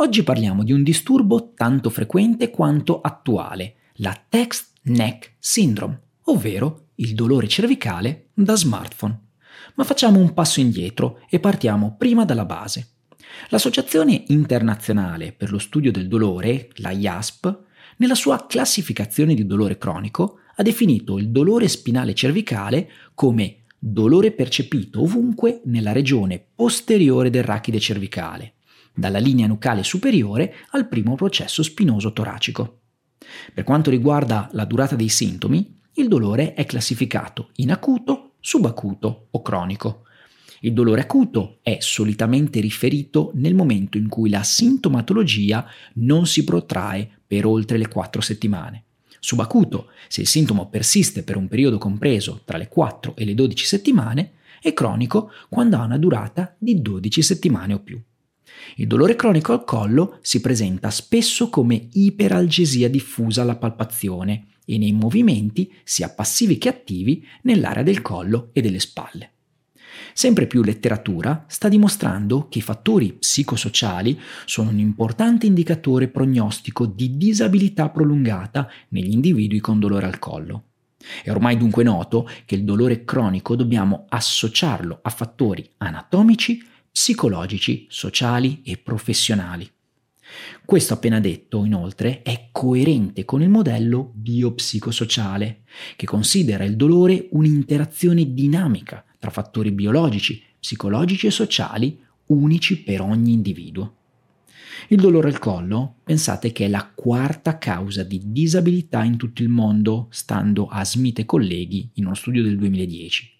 Oggi parliamo di un disturbo tanto frequente quanto attuale, la Text Neck Syndrome, ovvero il dolore cervicale da smartphone. Ma facciamo un passo indietro e partiamo prima dalla base. L'Associazione internazionale per lo studio del dolore, la IASP, nella sua classificazione di dolore cronico ha definito il dolore spinale cervicale come dolore percepito ovunque nella regione posteriore del rachide cervicale, dalla linea nucale superiore al primo processo spinoso toracico. Per quanto riguarda la durata dei sintomi, il dolore è classificato in acuto, subacuto o cronico. Il dolore acuto è solitamente riferito nel momento in cui la sintomatologia non si protrae per oltre le 4 settimane. Subacuto, se il sintomo persiste per un periodo compreso tra le 4 e le 12 settimane, e cronico quando ha una durata di 12 settimane o più. Il dolore cronico al collo si presenta spesso come iperalgesia diffusa alla palpazione e nei movimenti, sia passivi che attivi, nell'area del collo e delle spalle. Sempre più letteratura sta dimostrando che i fattori psicosociali sono un importante indicatore prognostico di disabilità prolungata negli individui con dolore al collo. È ormai dunque noto che il dolore cronico dobbiamo associarlo a fattori anatomici, psicologici, sociali e professionali. Questo appena detto, inoltre, è coerente con il modello biopsicosociale, che considera il dolore un'interazione dinamica tra fattori biologici, psicologici e sociali unici per ogni individuo. Il dolore al collo, pensate che è la quarta causa di disabilità in tutto il mondo, stando a Smith e colleghi in uno studio del 2010.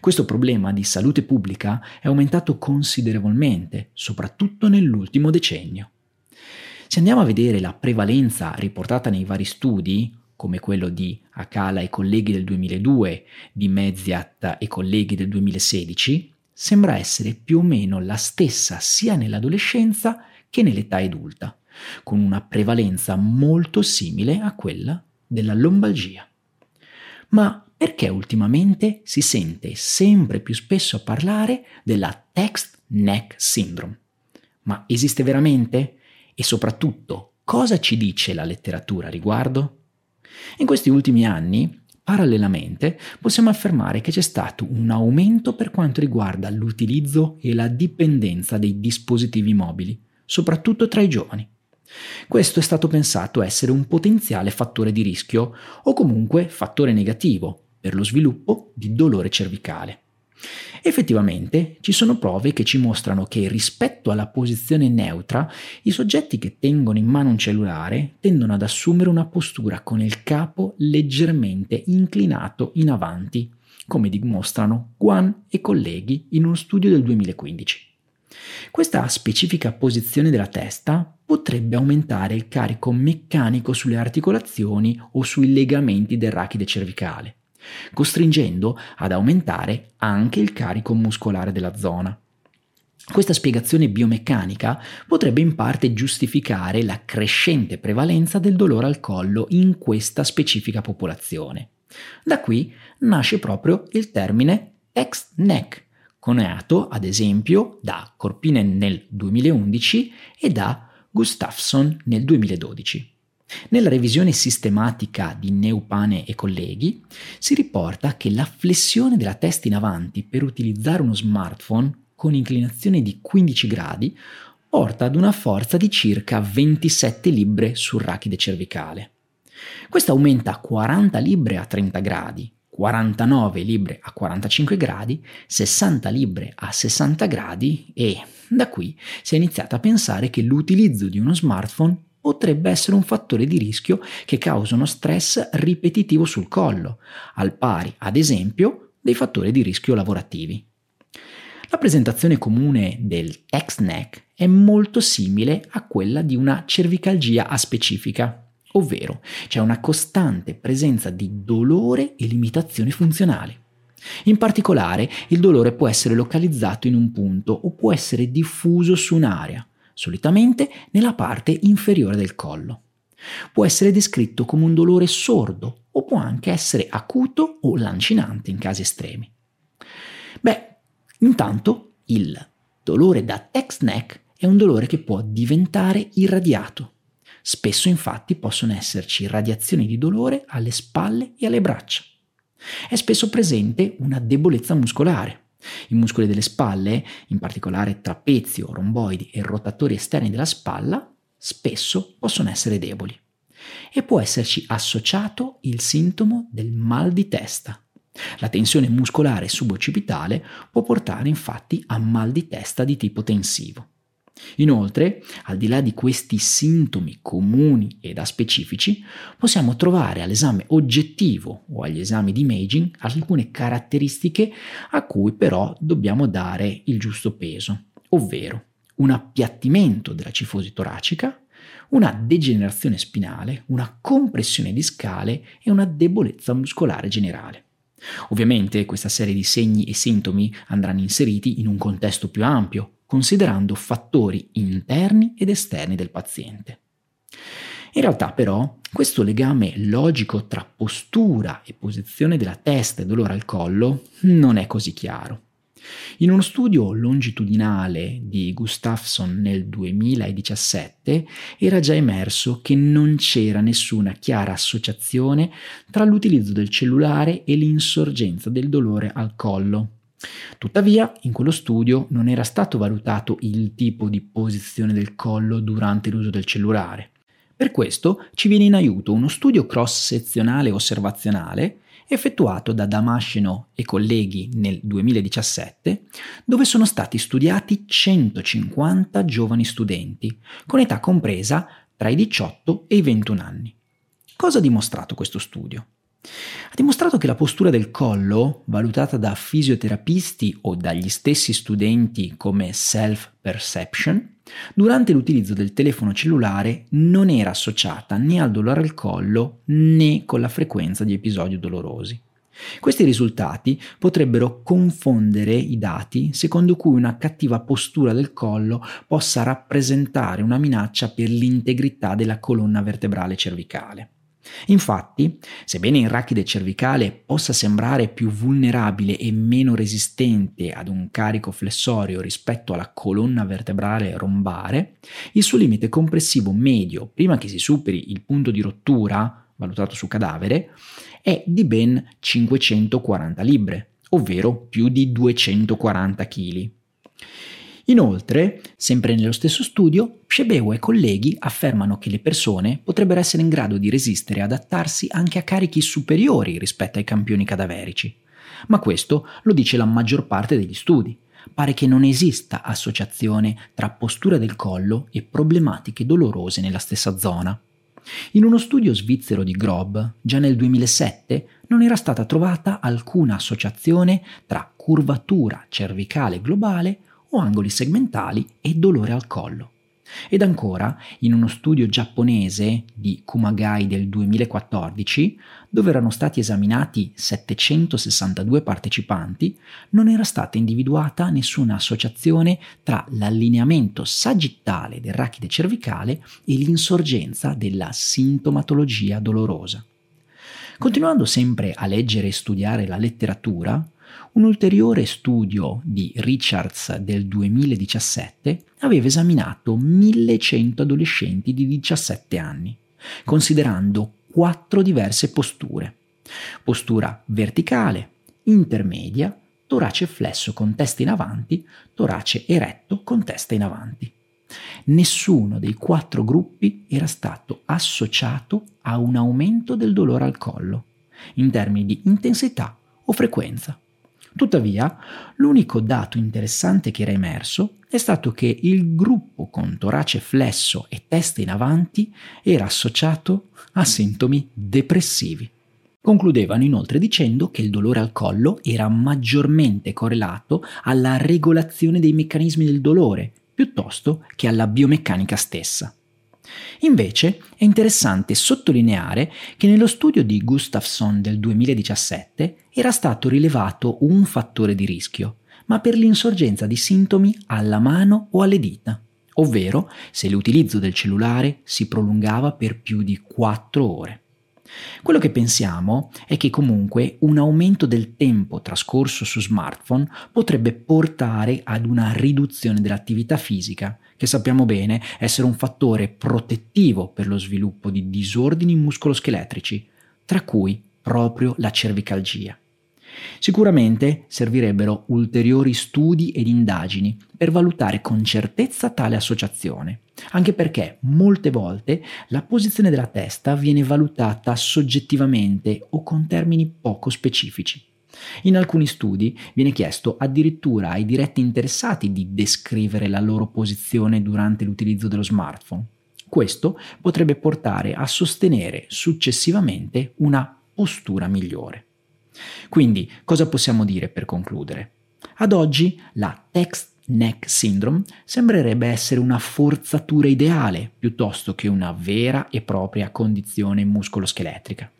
Questo problema di salute pubblica è aumentato considerevolmente, soprattutto nell'ultimo decennio. Se andiamo a vedere la prevalenza riportata nei vari studi, come quello di Akala e colleghi del 2002, di Meziat e colleghi del 2016, sembra essere più o meno la stessa sia nell'adolescenza che nell'età adulta, con una prevalenza molto simile a quella della lombalgia. Ma perché ultimamente si sente sempre più spesso parlare della text neck syndrome? Ma esiste veramente? E soprattutto, cosa ci dice la letteratura a riguardo? In questi ultimi anni, parallelamente, possiamo affermare che c'è stato un aumento per quanto riguarda l'utilizzo e la dipendenza dei dispositivi mobili, soprattutto tra i giovani. Questo è stato pensato essere un potenziale fattore di rischio o comunque fattore negativo per lo sviluppo di dolore cervicale. Effettivamente ci sono prove che ci mostrano che rispetto alla posizione neutra, i soggetti che tengono in mano un cellulare tendono ad assumere una postura con il capo leggermente inclinato in avanti, come dimostrano Guan e colleghi in uno studio del 2015. Questa specifica posizione della testa potrebbe aumentare il carico meccanico sulle articolazioni o sui legamenti del rachide cervicale costringendo ad aumentare anche il carico muscolare della zona. Questa spiegazione biomeccanica potrebbe in parte giustificare la crescente prevalenza del dolore al collo in questa specifica popolazione. Da qui nasce proprio il termine text neck, coniato ad esempio da Corpinen nel 2011 e da Gustafsson nel 2012. Nella revisione sistematica di Neupane e colleghi si riporta che la flessione della testa in avanti per utilizzare uno smartphone con inclinazione di 15 gradi porta ad una forza di circa 27 libbre sul rachide cervicale. Questa aumenta a 40 libbre a 30 gradi, 49 libbre a 45 gradi, 60 libbre a 60 gradi e da qui si è iniziato a pensare che l'utilizzo di uno smartphone potrebbe essere un fattore di rischio che causa uno stress ripetitivo sul collo, al pari, ad esempio, dei fattori di rischio lavorativi. La presentazione comune del text neck è molto simile a quella di una cervicalgia aspecifica, ovvero c'è una costante presenza di dolore e limitazioni funzionali. In particolare, il dolore può essere localizzato in un punto o può essere diffuso su un'area, solitamente nella parte inferiore del collo. Può essere descritto come un dolore sordo o può anche essere acuto o lancinante in casi estremi. Beh, intanto il dolore da text neck è un dolore che può diventare irradiato. Spesso infatti possono esserci radiazioni di dolore alle spalle e alle braccia. È spesso presente una debolezza muscolare. I muscoli delle spalle, in particolare trapezio, romboidi e rotatori esterni della spalla, spesso possono essere deboli. E può esserci associato il sintomo del mal di testa. La tensione muscolare suboccipitale può portare infatti a mal di testa di tipo tensivo. Inoltre, al di là di questi sintomi comuni ed aspecifici, possiamo trovare all'esame oggettivo o agli esami di imaging alcune caratteristiche a cui però dobbiamo dare il giusto peso, ovvero un appiattimento della cifosi toracica, una degenerazione spinale, una compressione discale e una debolezza muscolare generale. Ovviamente questa serie di segni e sintomi andranno inseriti in un contesto più ampio, considerando fattori interni ed esterni del paziente. In realtà però questo legame logico tra postura e posizione della testa e dolore al collo non è così chiaro. In uno studio longitudinale di Gustafsson nel 2017 era già emerso che non c'era nessuna chiara associazione tra l'utilizzo del cellulare e l'insorgenza del dolore al collo. Tuttavia, in quello studio non era stato valutato il tipo di posizione del collo durante l'uso del cellulare. Per questo ci viene in aiuto uno studio cross-sezionale osservazionale effettuato da Damasceno e colleghi nel 2017, dove sono stati studiati 150 giovani studenti, con età compresa tra i 18 e i 21 anni. Cosa ha dimostrato questo studio? Ha dimostrato che la postura del collo, valutata da fisioterapisti o dagli stessi studenti come self-perception, durante l'utilizzo del telefono cellulare non era associata né al dolore al collo né con la frequenza di episodi dolorosi. Questi risultati potrebbero confondere i dati secondo cui una cattiva postura del collo possa rappresentare una minaccia per l'integrità della colonna vertebrale cervicale. Infatti, sebbene il rachide cervicale possa sembrare più vulnerabile e meno resistente ad un carico flessorio rispetto alla colonna vertebrale rombare, il suo limite compressivo medio, prima che si superi il punto di rottura, valutato su cadavere, è di ben 540 libbre, ovvero più di 240 kg. Inoltre, sempre nello stesso studio, Shebeo e colleghi affermano che le persone potrebbero essere in grado di resistere e adattarsi anche a carichi superiori rispetto ai campioni cadaverici. Ma questo lo dice la maggior parte degli studi. Pare che non esista associazione tra postura del collo e problematiche dolorose nella stessa zona. In uno studio svizzero di Grob, già nel 2007, non era stata trovata alcuna associazione tra curvatura cervicale globale o angoli segmentali e dolore al collo. Ed ancora, in uno studio giapponese di Kumagai del 2014, dove erano stati esaminati 762 partecipanti, non era stata individuata nessuna associazione tra l'allineamento sagittale del rachide cervicale e l'insorgenza della sintomatologia dolorosa. Continuando sempre a leggere e studiare la letteratura, un ulteriore studio di Richards del 2017 aveva esaminato 1100 adolescenti di 17 anni, considerando quattro diverse posture. Postura verticale, intermedia, torace flesso con testa in avanti, torace eretto con testa in avanti. Nessuno dei quattro gruppi era stato associato a un aumento del dolore al collo, in termini di intensità o frequenza. Tuttavia, l'unico dato interessante che era emerso è stato che il gruppo con torace flesso e testa in avanti era associato a sintomi depressivi. Concludevano inoltre dicendo che il dolore al collo era maggiormente correlato alla regolazione dei meccanismi del dolore piuttosto che alla biomeccanica stessa. Invece è interessante sottolineare che nello studio di Gustafsson del 2017 era stato rilevato un fattore di rischio, ma per l'insorgenza di sintomi alla mano o alle dita, ovvero se l'utilizzo del cellulare si prolungava per più di 4 ore. Quello che pensiamo è che comunque un aumento del tempo trascorso su smartphone potrebbe portare ad una riduzione dell'attività fisica, che sappiamo bene essere un fattore protettivo per lo sviluppo di disordini muscoloscheletrici, tra cui proprio la cervicalgia. Sicuramente servirebbero ulteriori studi ed indagini per valutare con certezza tale associazione, anche perché molte volte la posizione della testa viene valutata soggettivamente o con termini poco specifici. In alcuni studi viene chiesto addirittura ai diretti interessati di descrivere la loro posizione durante l'utilizzo dello smartphone. Questo potrebbe portare a sostenere successivamente una postura migliore. Quindi, cosa possiamo dire per concludere? Ad oggi la text neck syndrome sembrerebbe essere una forzatura ideale piuttosto che una vera e propria condizione muscoloscheletrica.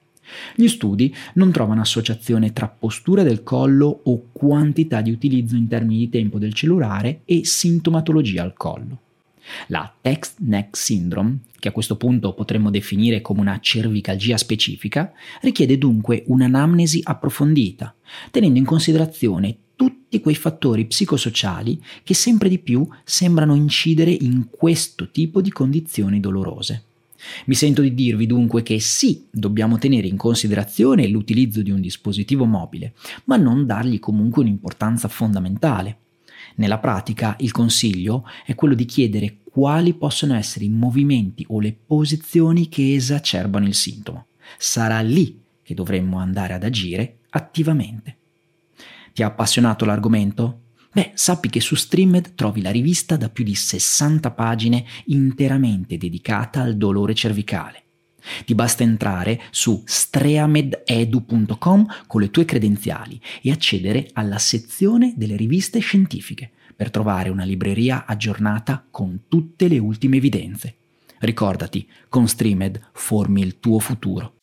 Gli studi non trovano associazione tra postura del collo o quantità di utilizzo in termini di tempo del cellulare e sintomatologia al collo. La text neck syndrome, che a questo punto potremmo definire come una cervicalgia specifica, richiede dunque un'anamnesi approfondita, tenendo in considerazione tutti quei fattori psicosociali che sempre di più sembrano incidere in questo tipo di condizioni dolorose. Mi sento di dirvi dunque che sì, dobbiamo tenere in considerazione l'utilizzo di un dispositivo mobile, ma non dargli comunque un'importanza fondamentale. Nella pratica il consiglio è quello di chiedere quali possono essere i movimenti o le posizioni che esacerbano il sintomo. Sarà lì che dovremmo andare ad agire attivamente. Ti ha appassionato l'argomento? Beh, sappi che su Streamed trovi la rivista da più di 60 pagine interamente dedicata al dolore cervicale. Ti basta entrare su streamededu.com con le tue credenziali e accedere alla sezione delle riviste scientifiche per trovare una libreria aggiornata con tutte le ultime evidenze. Ricordati, con Streamed formi il tuo futuro.